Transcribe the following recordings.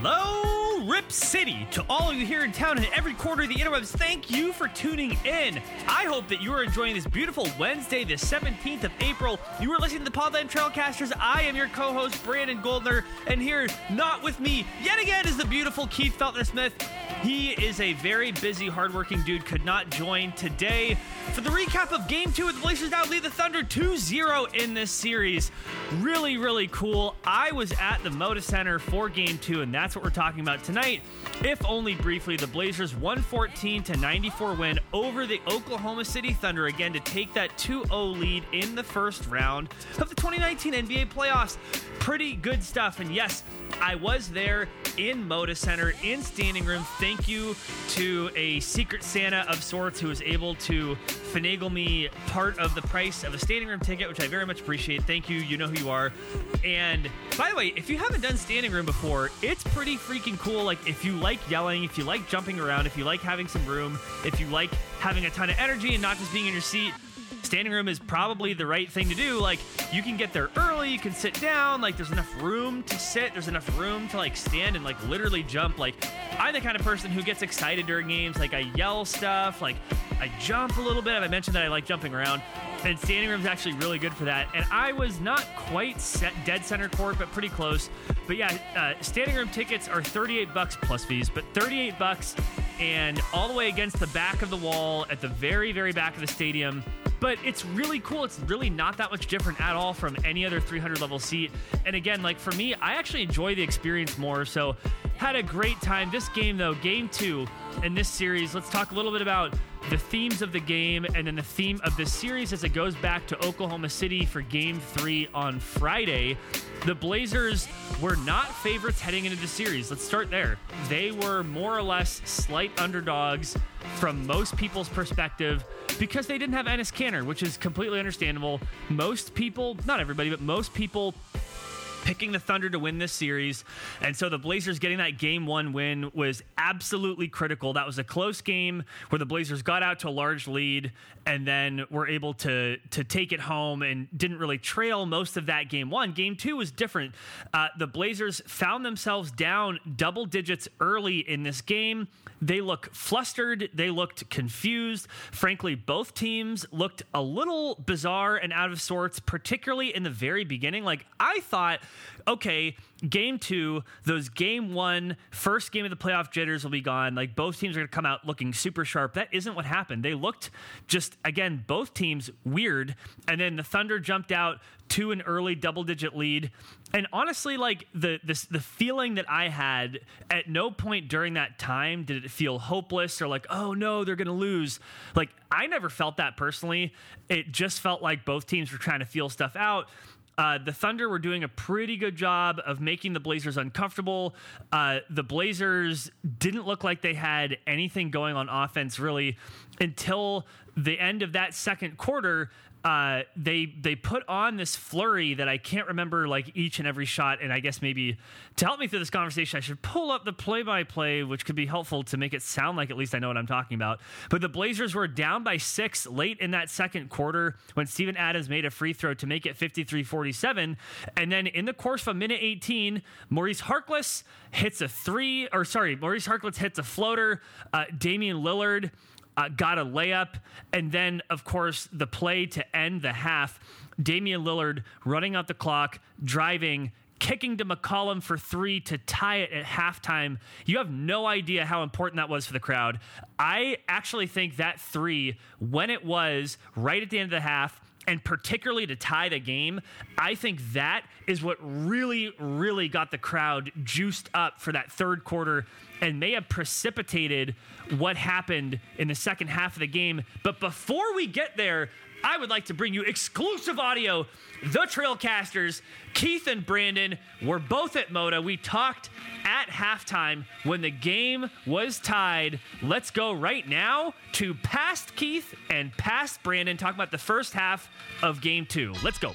Hello, Rip City. To all of you here in town and every quarter of the interwebs, thank you for tuning in. I hope that you are enjoying this beautiful Wednesday, the 17th of April. You are listening to the Podland Trailcasters. I am your co-host, Brandon Goldner, and here, not with me, yet again, is the beautiful Keith Feltner Smith. He is a very busy, hardworking dude, could not join today. For the recap of Game 2, the Blazers now lead the Thunder 2-0 in this series. Really, really cool. I was at the Moda Center for Game 2, and that's what we're talking about tonight. If only briefly, the Blazers 114 to 94 win over the Oklahoma City Thunder again to take that 2-0 lead in the first round of the 2019 NBA playoffs. Pretty good stuff. And yes, I was there in Moda Center in standing room. Thank you to a secret Santa of sorts who was able to finagle me part of the price of a standing room ticket, which I very much appreciate. Thank you. You know who you are. And by the way, if you haven't done standing room before, it's pretty freaking cool. Like, if you like yelling, if you like jumping around, if you like having some room, if you like having a ton of energy and not just being in your seat, standing room is probably the right thing to do. Like, you can get there early, you can sit down, like, there's enough room to sit, there's enough room to, like, stand and, like, literally jump. Like, I'm the kind of person who gets excited during games. Like, I yell stuff, like, I jump a little bit. I mentioned that I like jumping around. And standing room is actually really good for that. And I was not quite set dead center court, but pretty close. But yeah, uh, standing room tickets are 38 bucks plus fees, but 38 bucks and all the way against the back of the wall at the very, very back of the stadium but it's really cool. It's really not that much different at all from any other 300 level seat. And again, like for me, I actually enjoy the experience more. So had a great time. This game, though, game two in this series, let's talk a little bit about the themes of the game and then the theme of this series as it goes back to Oklahoma City for game three on Friday. The Blazers were not favorites heading into the series. Let's start there. They were more or less slight underdogs from most people's perspective because they didn't have Enes Kanter, which is completely understandable. Most people, not everybody, but most people picking the Thunder to win this series. And so the Blazers getting that game one win was absolutely critical. That was a close game where the Blazers got out to a large lead and then were able to, to take it home and didn't really trail most of that game one. Game two was different. Uh, the Blazers found themselves down double digits early in this game. They look flustered, they looked confused. Frankly, both teams looked a little bizarre and out of sorts, particularly in the very beginning. Like, I thought okay, game two, those game one, first game of the playoff jitters will be gone. Like both teams are going to come out looking super sharp. That isn't what happened. They looked just, again, both teams weird. And then the Thunder jumped out to an early double digit lead. And honestly, like the the feeling that I had at no point during that time did it feel hopeless or like, oh no, they're gonna lose. Like I never felt that personally. It just felt like both teams were trying to feel stuff out. Uh, the Thunder were doing a pretty good job of making the Blazers uncomfortable. Uh, the Blazers didn't look like they had anything going on offense really until the end of that second quarter uh, they they put on this flurry that I can't remember like each and every shot, and I guess maybe to help me through this conversation, I should pull up the play by play, which could be helpful to make it sound like at least I know what I'm talking about. But the Blazers were down by six late in that second quarter when Steven Adams made a free throw to make it 53 47. And then in the course of a minute 18, Maurice Harkless hits a three, or sorry, Maurice Harkless hits a floater. Uh, Damian Lillard uh, got a layup. And then, of course, the play to end the half Damian Lillard running out the clock, driving, kicking to McCollum for three to tie it at halftime. You have no idea how important that was for the crowd. I actually think that three, when it was right at the end of the half, and particularly to tie the game, I think that is what really, really got the crowd juiced up for that third quarter and may have precipitated what happened in the second half of the game. But before we get there, I would like to bring you exclusive audio. The Trailcasters, Keith and Brandon, were both at Moda. We talked at halftime when the game was tied. Let's go right now to past Keith and past Brandon, talking about the first half of game two. Let's go.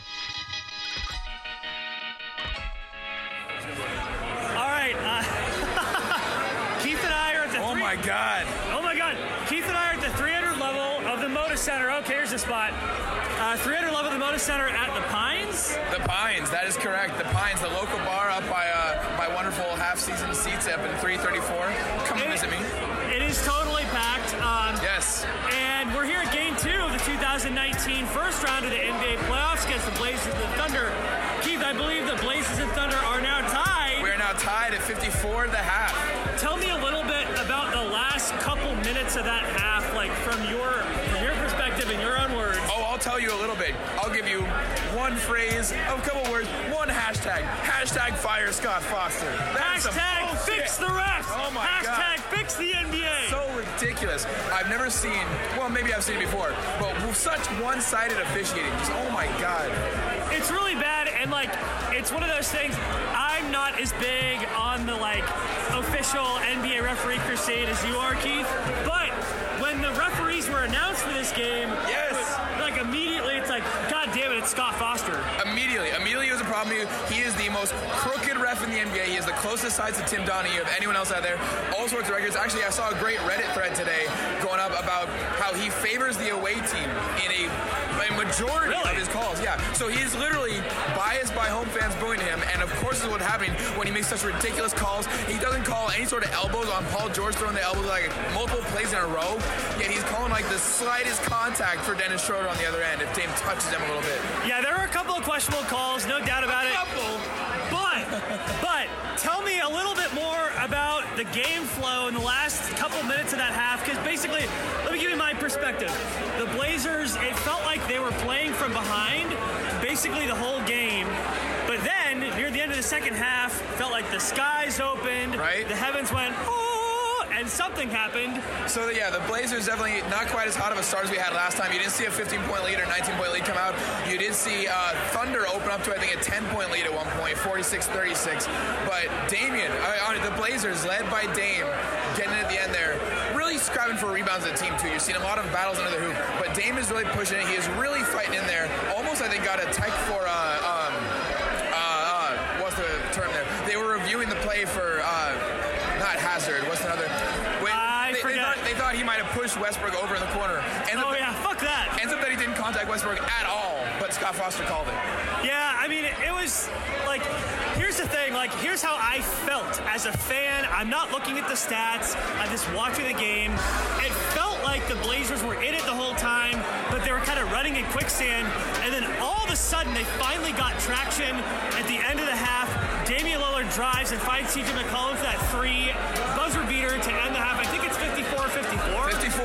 All right. Uh, Keith and I are at the. Oh three- my God. Oh my God. Keith and I are at the 300 level of the Moda Center. Okay, here's the spot. Uh, 300 level of the Moda Center at the Pines. The Pines, that is correct. The Pines, the local bar up by uh, by wonderful half-season seats up in 334. Come and visit me. It is totally packed. Um, Yes. And we're here at game two of the 2019 first round of the NBA playoffs against the Blazers and the Thunder. Keith, I believe the Blazers and Thunder are now tied. We are now tied at 54 at the half. Tell me a little bit about the last couple minutes of that half, like from your from your perspective in your own words. Oh, I'll tell you a little bit. I'll give you one phrase, a couple words, one hashtag. Hashtag fire Scott Foster. That's Hashtag fix the refs. Oh my Hashtag God. fix the NBA. So ridiculous. I've never seen, well, maybe I've seen it before, but such one sided officiating. Just, oh my God. it's really bad and like it's one of those things i'm not as big on the like official nba referee crusade as you are keith but this game Yes. it like immediately it's like god damn it it's scott foster Immediately, immediately was a problem. He is the most crooked ref in the NBA. He is the closest size to Tim Donaghy of anyone else out there. All sorts of records. Actually, I saw a great Reddit thread today going up about how he favors the away team in a, a majority Really? of his calls. Yeah, so he's literally biased by home fans booing him, and of course, this is what's happening when he makes such ridiculous calls. He doesn't call any sort of elbows on Paul George throwing the elbows like multiple plays in a row. Yet he's calling like the slightest contact for Dennis Schroeder on the other end if Dame touches him a little bit. yeah there were a couple of questionable calls no doubt about it but but tell me a little bit more about the game flow in the last couple minutes of that half because basically let me give you my perspective the blazers it felt like they were playing from behind basically the whole game but then near the end of the second half felt like the skies opened Right. the heavens went oh and something happened So yeah, the Blazers definitely not quite as hot of a start as we had last time. You didn't see a 15-point lead or 19-point lead come out. You did see uh, Thunder open up to I think a 10-point lead at one point, 46-36. But Damian, on the Blazers led by Dame, getting it at the end there, really scrapping for rebounds as a team too. You've seen a lot of battles under the hoop, but Dame is really pushing it. He is really fighting in there. Almost I think got a tech for uh, um, uh, uh, what's the term there? They were reviewing the play for uh, not Hazard. What's another? Wait, I they, they forget. thought, they thought he might have pushed Westbrook over in the corner. Ends oh up, yeah fuck that ends up that he didn't contact Westbrook at all, but Scott Foster called it. Yeah, I mean, it was like, here's the thing. Like, here's how I felt as a fan. I'm not looking at the stats. I'm just watching the game. It felt like the Blazers were in it the whole time, but they were kind of running in quicksand. And then all of a sudden, they finally got traction at the end of the half. Damian Lillard drives and finds CJ McCollum for that three buzzer beater to end the half.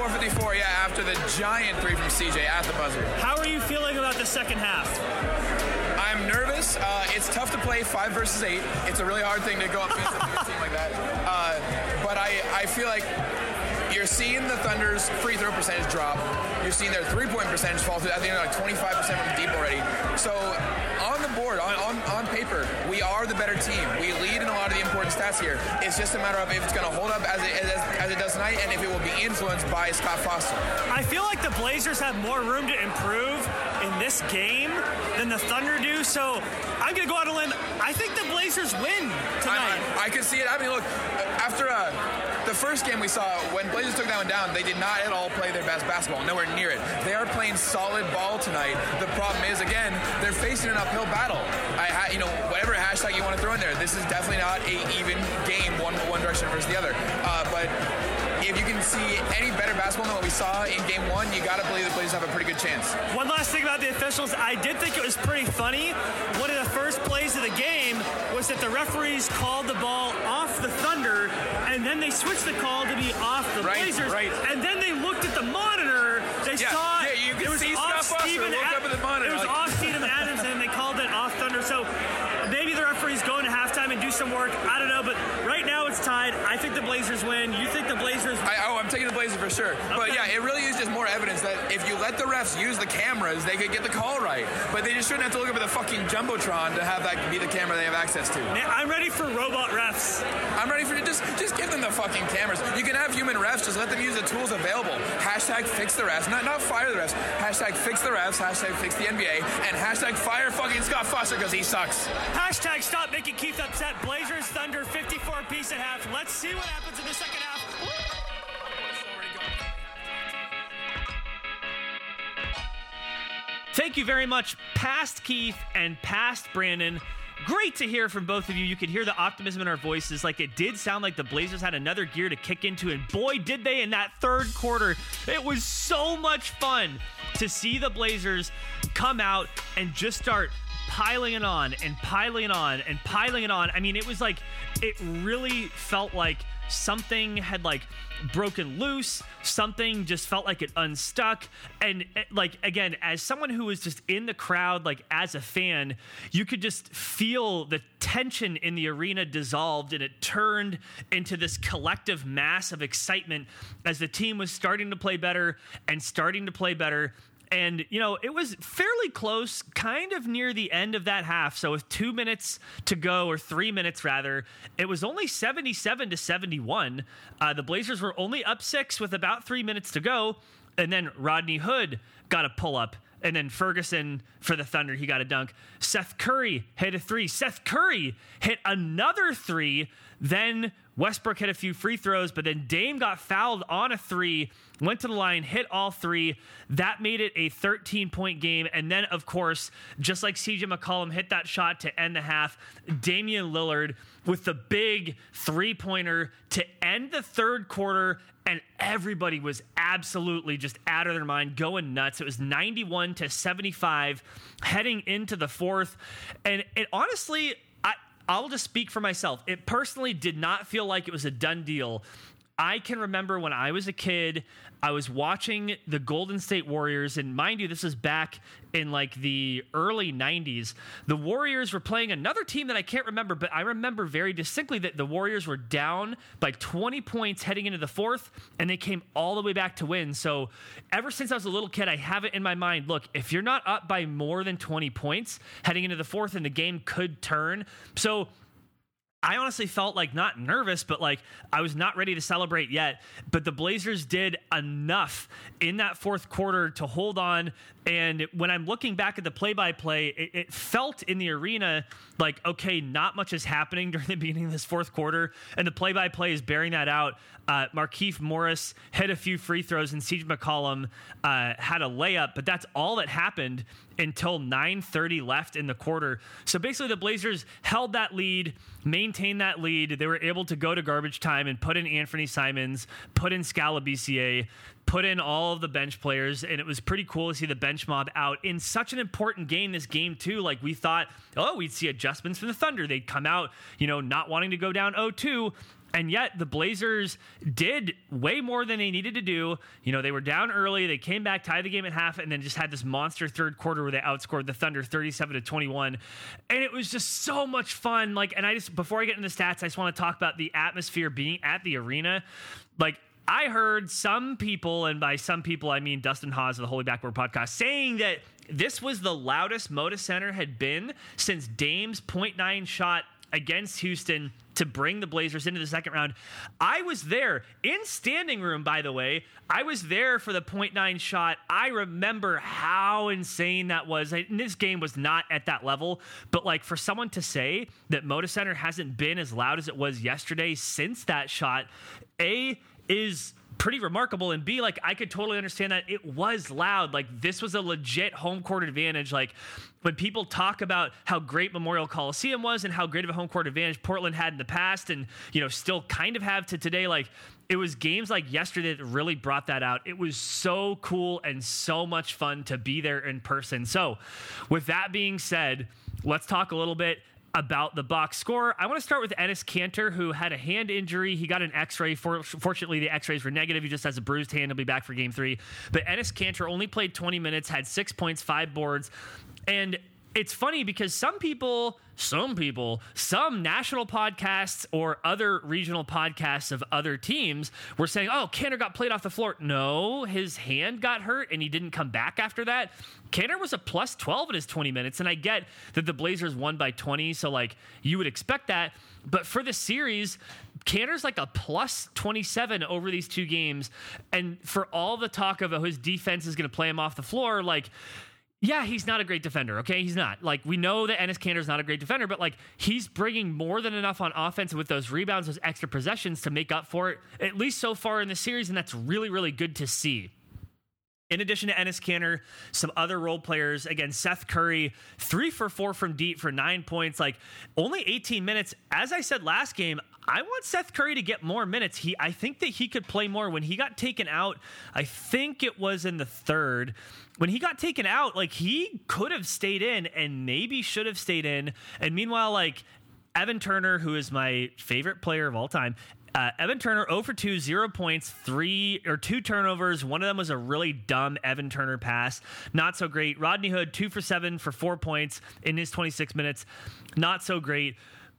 I think it's 54-54. 54-54, yeah, after the giant three from CJ at the buzzer. How are you feeling about the second half? I'm nervous. Uh, it's tough to play five versus eight. It's a really hard thing to go up against a team like that. Uh, but I, I feel like you're seeing the Thunder's free throw percentage drop. You're seeing their three-point percentage fall through. I think they're like 25% from deep already. So board, on, on, on paper, we are the better team. We lead in a lot of the important stats here. It's just a matter of if it's going to hold up as it, as, as it does tonight and if it will be influenced by Scott Foster. I feel like the Blazers have more room to improve in this game than the Thunder do. So I'm going to go out on a limb. I think the Blazers win tonight. I, I, I could see it. I mean, look, after uh, the first game we saw, when Blazers took that one down, they did not at all play their best basketball, nowhere near it. They are playing solid ball tonight. The problem is, again, they're facing an uphill battle. I, ha- you know, whatever hashtag you want to throw in there, this is definitely not a even game, one one direction versus the other. Uh, but if you can see any better basketball than what we saw in game one, you got to believe the Blazers have a pretty good chance. One last thing about the officials, I did think it was pretty funny. One of the first plays of the game was that the referees called the ball off the Thunder, and then they switched the call to be off the Right, Blazers. right. And then they looked at the monitor. They Yeah, saw yeah, you can it was see off Scott Steven Ad- up at the monitor, It was like- off Steven Adams, and they called it off Thunder. So maybe the referees go into halftime and do some work. I don't know, but right now it's tied. I think the Blazers win. You think the Blazers? I, oh, I'm taking the Blazers for sure. But yeah, it really is just more evidence that if you let the refs use the cameras, they could get the call right. But they just shouldn't have to look up at the fucking jumbotron to have that be the camera they have access to. Man, I'm ready for robot refs. I'm ready for just just give them the fucking cameras. You can have human refs, just let them use the tools available. Hashtag fix the refs, not not fire the refs. Hashtag fix the refs. Hashtag fix the NBA, and hashtag fire fucking Scott Foster because he sucks. Hashtag stop making Keith upset. Blazers Thunder 54 piece at half. Let's see what happens in the second half. Thank you very much, past Keith and past Brandon. Great to hear from both of you. You could hear the optimism in our voices. Like it did sound like the Blazers had another gear to kick into, and boy, did they in that third quarter. It was so much fun to see the Blazers come out and just start piling it on and piling it on and piling it on. I mean, it was like, it really felt like something had like broken loose something just felt like it unstuck. And eh, like again as someone who was just in the crowd like as a fan you could just feel the tension in the arena dissolved and it turned into this collective mass of excitement as the team was starting to play better and starting to play better and, you know, it was fairly close, kind of near the end of that half. So, with two minutes to go, or three minutes rather, it was only 77 to 71. Uh, the Blazers were only up six with about three minutes to go. And then Rodney Hood got a pull up. And then Ferguson for the Thunder, he got a dunk. Seth Curry hit a three. Seth Curry hit another three. Then Westbrook hit a few free throws, but then Dame got fouled on a three, went to the line, hit all three. That made it a 13 point game. And then, of course, just like CJ McCollum hit that shot to end the half, Damian Lillard with the big three pointer to end the third quarter. And everybody was absolutely just out of their mind, going nuts. It was 91 to 75 heading into the fourth. And it honestly, I'll just speak for myself. It personally did not feel like it was a done deal. I can remember when I was a kid, I was watching the Golden State Warriors, and mind you, this is back in like the early 90s. The Warriors were playing another team that I can't remember, but I remember very distinctly that the Warriors were down by 20 points heading into the fourth, and they came all the way back to win. So ever since I was a little kid, I have it in my mind look, if you're not up by more than 20 points heading into the fourth, and the game could turn. So I honestly felt like not nervous, but like I was not ready to celebrate yet. But the Blazers did enough in that fourth quarter to hold on. And when I'm looking back at the play by play, it felt in the arena like, okay, not much is happening during the beginning of this fourth quarter. And the play by play is bearing that out. Uh, Markieff Morris hit a few free throws, and CJ McCollum uh, had a layup, but that's all that happened until 9:30 left in the quarter. So basically, the Blazers held that lead, maintained that lead. They were able to go to garbage time and put in Anthony Simons, put in Skal Labissiere, put in all of the bench players, and it was pretty cool to see the bench mob out in such an important game. This game too, like we thought, oh, we'd see adjustments from the Thunder. They'd come out, you know, not wanting to go down 0-2 and yet the Blazers did way more than they needed to do. You know, they were down early, they came back, tied the game at half, and then just had this monster third quarter where they outscored the Thunder 37 to 21. And it was just so much fun. Like, and I just before I get into the stats, I just want to talk about the atmosphere being at the arena. Like I heard some people, and by some people I mean Dustin Haas of the Holy Backboard podcast, saying that this was the loudest Moda Center had been since Dame's .9 shot against Houston to bring the Blazers into the second round. I was there in standing room, by the way. I was there for the point nine shot. I remember how insane that was. And this game was not at that level, but like for someone to say that Moda Center hasn't been as loud as it was yesterday since that shot, A is pretty remarkable. And b like i could totally understand that it was loud. Like this was a legit home court advantage. Like when people talk about how great memorial coliseum was and how great of a home court advantage portland had in the past and you know still kind of have to today like it was games like yesterday that really brought that out. It was so cool and so much fun to be there in person. So with that being said let's talk a little bit about the box score. I want to start with Enes Kanter, who had a hand injury. He got an X-ray. For, fortunately, the X-rays were negative. He just has a bruised hand. He'll be back for Game Three. But Enes Kanter only played 20 minutes, had six points, five boards, and it's funny because some people, some people, some national podcasts or other regional podcasts of other teams were saying, oh, Kanter got played off the floor. No, his hand got hurt and he didn't come back after that. Kanter was a plus 12 in his 20 minutes. And I get that the Blazers won by 20. So, like, you would expect that. But for the series, Kanter's like a plus 27 over these two games. And for all the talk of oh, his defense is going to play him off the floor, like, yeah, he's not a great defender. Okay, he's not. Like we know that Enes Kanter is not a great defender, but like he's bringing more than enough on offense with those rebounds, those extra possessions to make up for it. At least so far in the series, and that's really, really good to see. In addition to Enes Kanter, some other role players. Again, Seth Curry, three for four from deep for nine points. Like only 18 minutes. As I said last game, I want Seth Curry to get more minutes. He, I think that he could play more. When he got taken out, I think it was in the third. When he got taken out, like he could have stayed in and maybe should have stayed in. And meanwhile, like Evan Turner, who is my favorite player of all time, uh, Evan Turner 0 for 2, zero points, three or two turnovers. One of them was a really dumb Evan Turner pass. Not so great. Rodney Hood 2 for 7 for four points in his 26 minutes. Not so great.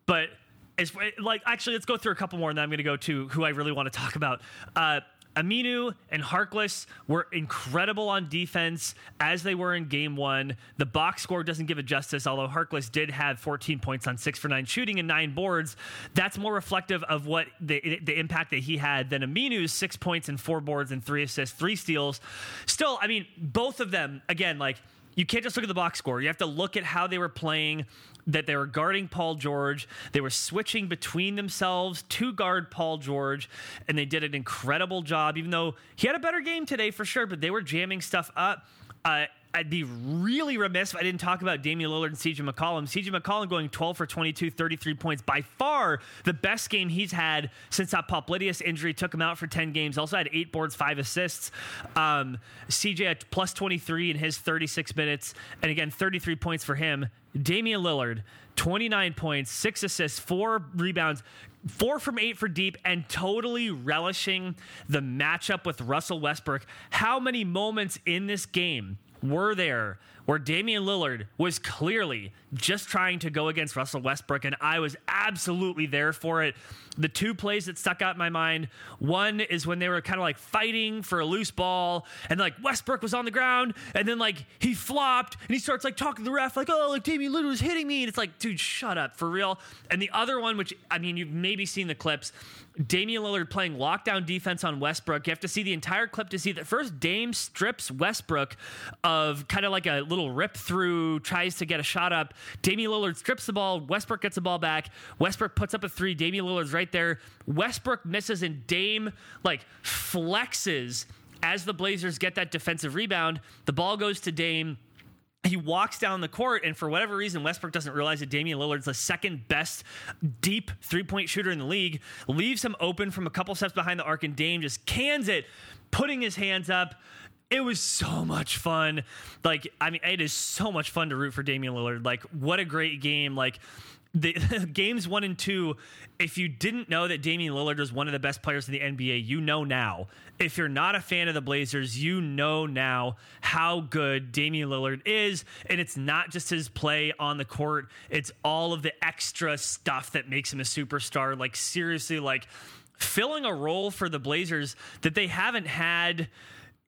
But as like actually, let's go through a couple more, and then I'm going to go to who I really want to talk about. Uh, Aminu and Harkless were incredible on defense as they were in game one. The box score doesn't give it justice, although Harkless did have 14 points on six for nine shooting and nine boards. That's more reflective of what the, the impact that he had than Aminu's six points and four boards and three assists, three steals. Still, I mean, both of them, again, like, you can't just look at the box score. You have to look at how they were playing that they were guarding Paul George. They were switching between themselves to guard Paul George, and they did an incredible job, even though he had a better game today for sure, but they were jamming stuff up. Uh, I'd be really remiss if I didn't talk about Damian Lillard and CJ McCollum. CJ McCollum going 12 for 22, 33 points. By far the best game he's had since that popliteus injury took him out for 10 games. Also had eight boards, five assists. Um, CJ at plus 23 in his 36 minutes. And again, 33 points for him. Damian Lillard, 29 points, six assists, four rebounds, four from eight for deep, and totally relishing the matchup with Russell Westbrook. How many moments in this game were there where Damian Lillard was clearly just trying to go against Russell Westbrook, and I was absolutely there for it. The two plays that stuck out in my mind one is when they were kind of like fighting for a loose ball, and like Westbrook was on the ground, and then like he flopped, and he starts like talking to the ref, like, oh, like Damian Lillard was hitting me. And it's like, dude, shut up, for real. And the other one, which I mean, you've maybe seen the clips, Damian Lillard playing lockdown defense on Westbrook. You have to see the entire clip to see that first Dame strips Westbrook of kind of like a little rip through, tries to get a shot up. Damian Lillard strips the ball. Westbrook gets the ball back. Westbrook puts up a three. Damian Lillard's right there. Westbrook misses and Dame like flexes as the Blazers get that defensive rebound. The ball goes to Dame he walks down the court, and for whatever reason, Westbrook doesn't realize that Damian Lillard's the second best deep three point shooter in the league. Leaves him open from a couple steps behind the arc, and Dame just cans it, putting his hands up. It was so much fun. Like, I mean, it is so much fun to root for Damian Lillard. Like, what a great game. Like, the games one and two, if you didn't know that Damian Lillard was one of the best players in the NBA, you know now. If you're not a fan of the Blazers, you know now how good Damian Lillard is. And it's not just his play on the court, it's all of the extra stuff that makes him a superstar. Like, seriously, like filling a role for the Blazers that they haven't had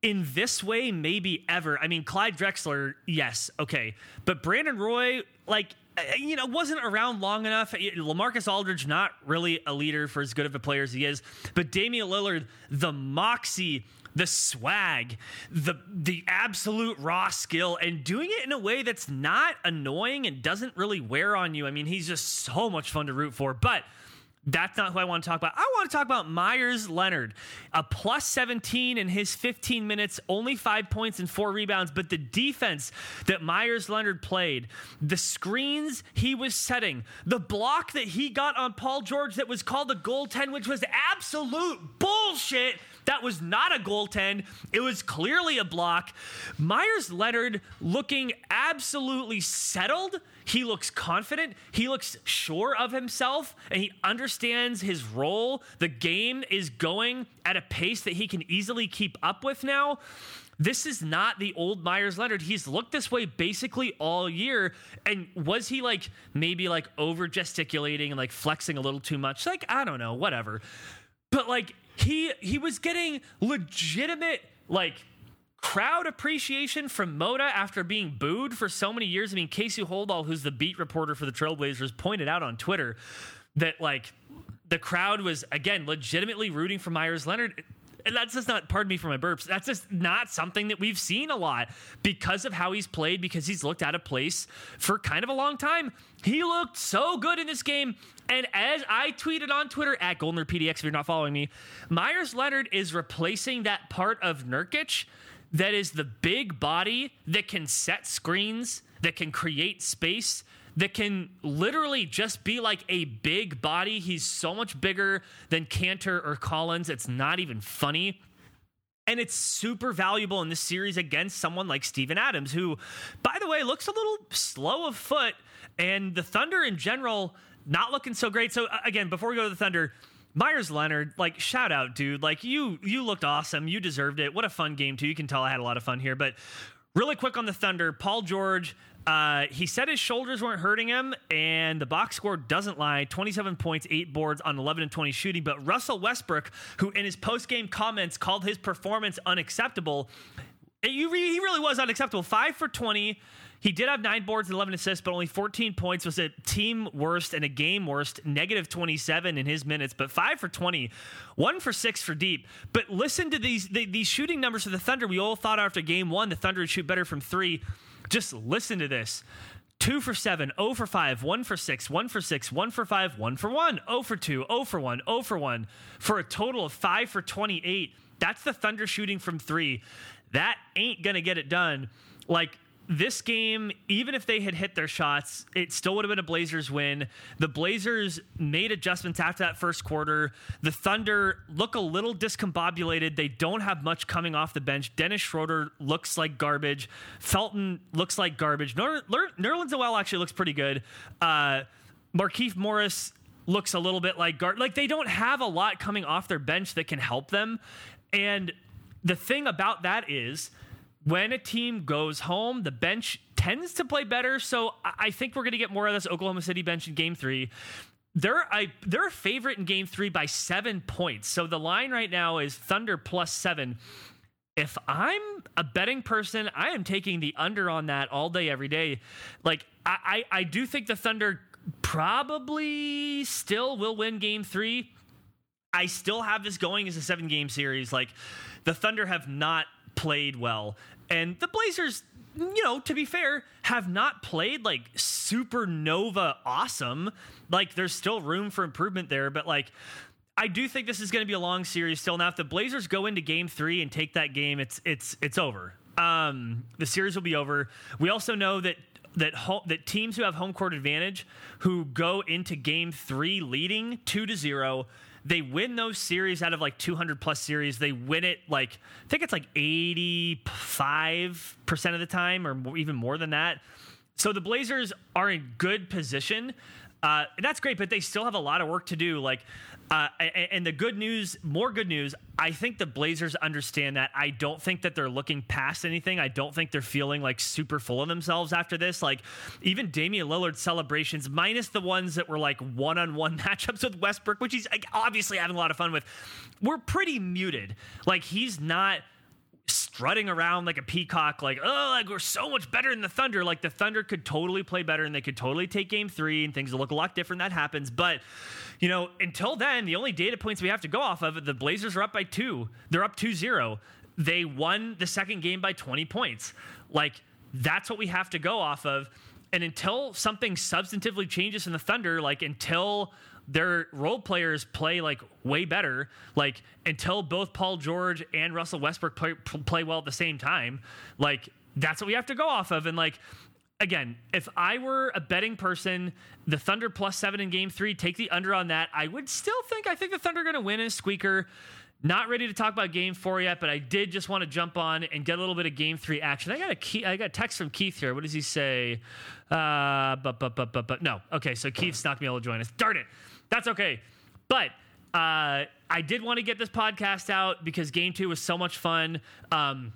in this way maybe ever. I mean, Clyde Drexler, yes, okay. But Brandon Roy, like, Uh, you know, wasn't around long enough. Lamarcus Aldridge, not really a leader for as good of a player as he is, but Damian Lillard, the moxie, the swag, the the absolute raw skill, and doing it in a way that's not annoying and doesn't really wear on you. I mean, he's just so much fun to root for. But that's not who I want to talk about. I want to talk about Meyers Leonard, a plus 17 in his 15 minutes, only five points and four rebounds. But the defense that Meyers Leonard played, the screens he was setting, the block that he got on Paul George that was called the goaltend, which was absolute bullshit. That was not a goaltend. It was clearly a block. Meyers Leonard looking absolutely settled he looks confident. He looks sure of himself and he understands his role. The game is going at a pace that he can easily keep up with now. This is not the old Meyers Leonard. He's looked this way basically all year. And was he like maybe like over gesticulating and like flexing a little too much? Like, I don't know, whatever. But like he he was getting legitimate like crowd appreciation from Moda after being booed for so many years. I mean, Casey Holdahl, who's the beat reporter for the Trailblazers, pointed out on Twitter that like the crowd was again legitimately rooting for Meyers Leonard. And that's just not, pardon me for my burps, that's just not something that we've seen a lot because of how he's played, because he's looked out of place for kind of a long time. He looked so good in this game. And as I tweeted on Twitter at Goldner PDX, if you're not following me, Meyers Leonard is replacing that part of Nurkic that is the big body that can set screens, that can create space, that can literally just be like a big body. He's so much bigger than Kanter or Collins. It's not even funny. And it's super valuable in this series against someone like Steven Adams, who, by the way, looks a little slow of foot. And the Thunder in general, not looking so great. So, again, before we go to the Thunder, Meyers Leonard, like shout out, dude. Like you you looked awesome. You deserved it. What a fun game too. You can tell I had a lot of fun here. But really quick on the Thunder, Paul George, uh, he said his shoulders weren't hurting him, and the box score doesn't lie 27 points, eight boards on 11 and 20 shooting. But Russell Westbrook, who in his post game comments called his performance unacceptable, he really was unacceptable. Five for 20. He did have nine boards and 11 assists, but only 14 points was a team worst and a game worst, negative 27 in his minutes, but five for 20, one for six for deep. But listen to these these shooting numbers for the Thunder. We all thought after game one the Thunder would shoot better from three. Just listen to this. Two for seven, 0 for five, one for six, one for six, one for five, one for one, 0 for two, 0 for one, 0 for one, for a total of five for 28. That's the Thunder shooting from three. That ain't gonna get it done. Like this game, even if they had hit their shots, it still would have been a Blazers win. The Blazers made adjustments after that first quarter. The Thunder look a little discombobulated. They don't have much coming off the bench. Dennis Schroeder looks like garbage. Felton looks like garbage. Ner- Nerlens Noel actually looks pretty good. Uh, Markieff Morris looks a little bit like guard. Like they don't have a lot coming off their bench that can help them. And the thing about that is when a team goes home, the bench tends to play better. So I think we're going to get more of this Oklahoma City bench in game three. They're they're a favorite in game three by seven points. So the line right now is Thunder plus seven. If I'm a betting person, I am taking the under on that all day, every day. Like I, I, I do think the Thunder probably still will win game three. I still have this going as a seven game series. Like the Thunder have not played well. And the Blazers, you know, to be fair, have not played like supernova awesome. Like there's still room for improvement there, but like I do think this is going to be a long series still. Now, if the Blazers go into Game Three and take that game, it's it's it's over. Um, the series will be over. We also know that that ho- that teams who have home court advantage, who go into Game Three leading two to zero, they win those series out of like 200 plus series. They win it like, I think it's like 85% of the time or even more than that. So the Blazers are in good position. Uh, that's great, but they still have a lot of work to do. Like, uh, and the good news, more good news, I think the Blazers understand that. I don't think that they're looking past anything. I don't think they're feeling like super full of themselves after this. Like even Damian Lillard's celebrations, minus the ones that were like one on one matchups with Westbrook, which he's obviously having a lot of fun with, were pretty muted. Like he's not strutting around like a peacock, like, oh, like we're so much better than the Thunder. Like the Thunder could totally play better and they could totally take game three and things will look a lot different. That happens. But, you know, until then, the only data points we have to go off of, the Blazers are up by two. They're up 2 0. They won the second game by 20 points. Like, that's what we have to go off of. And until something substantively changes in the Thunder, like until their role players play like way better. Like until both Paul George and Russell Westbrook play, play well at the same time, like that's what we have to go off of. And like again, if I were a betting person, the Thunder plus seven in game three, take the under on that. I would still think I think the Thunder are going to win in a squeaker. Not ready to talk about game four yet, but I did just want to jump on and get a little bit of game three action. I got a key, I got a text from Keith here. What does he say? Uh, but but but but but no. Okay, so Keith's not gonna be able to join us. Darn it. That's okay. But uh, I did want to get this podcast out because game two was so much fun. Um,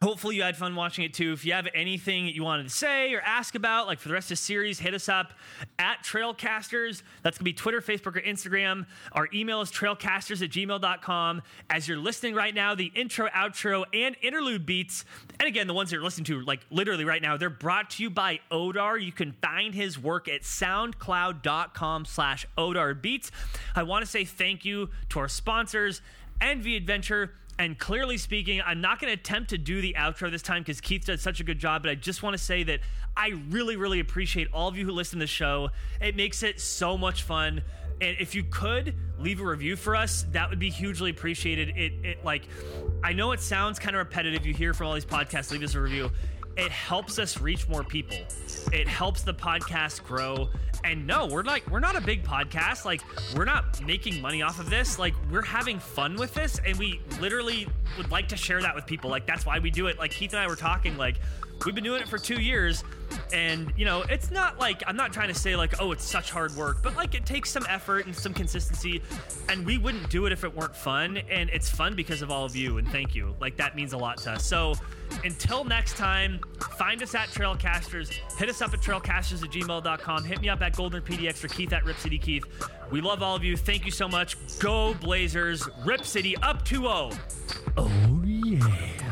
Hopefully, you had fun watching it too. If you have anything you wanted to say or ask about, like for the rest of the series, hit us up at Trailcasters. That's going to be Twitter, Facebook, or Instagram. Our email is trailcasters at gmail.com. As you're listening right now, the intro, outro, and interlude beats, and again, the ones that you're listening to, like literally right now, they're brought to you by Odar. You can find his work at soundcloud.com slash Odar Beats. I want to say thank you to our sponsors, Envi Adventure and clearly speaking, I'm not going to attempt to do the outro this time because Keith did such a good job. But I just want to say that I really, really appreciate all of you who listen to the show. It makes it so much fun. And if you could leave a review for us, that would be hugely appreciated. It, it like, I know it sounds kind of repetitive. You hear from all these podcasts, leave us a review. It helps us reach more people. It helps the podcast grow. And no, we're like, we're not a big podcast. Like, we're not making money off of this. Like, we're having fun with this. And we literally would like to share that with people. Like, that's why we do it. Like, Keith and I were talking, like, we've been doing it for two years and you know it's not like i'm not trying to say like oh it's such hard work but like it takes some effort and some consistency and we wouldn't do it if it weren't fun and it's fun because of all of you and thank you. Like that means a lot to us. So until next time find us at trailcasters hit us up at trailcasters at gmail.com hit me up at goldner pdx or keith at rip city keith we love all of you. Thank you so much. Go blazers. Rip city up 2-0 Oh, yeah.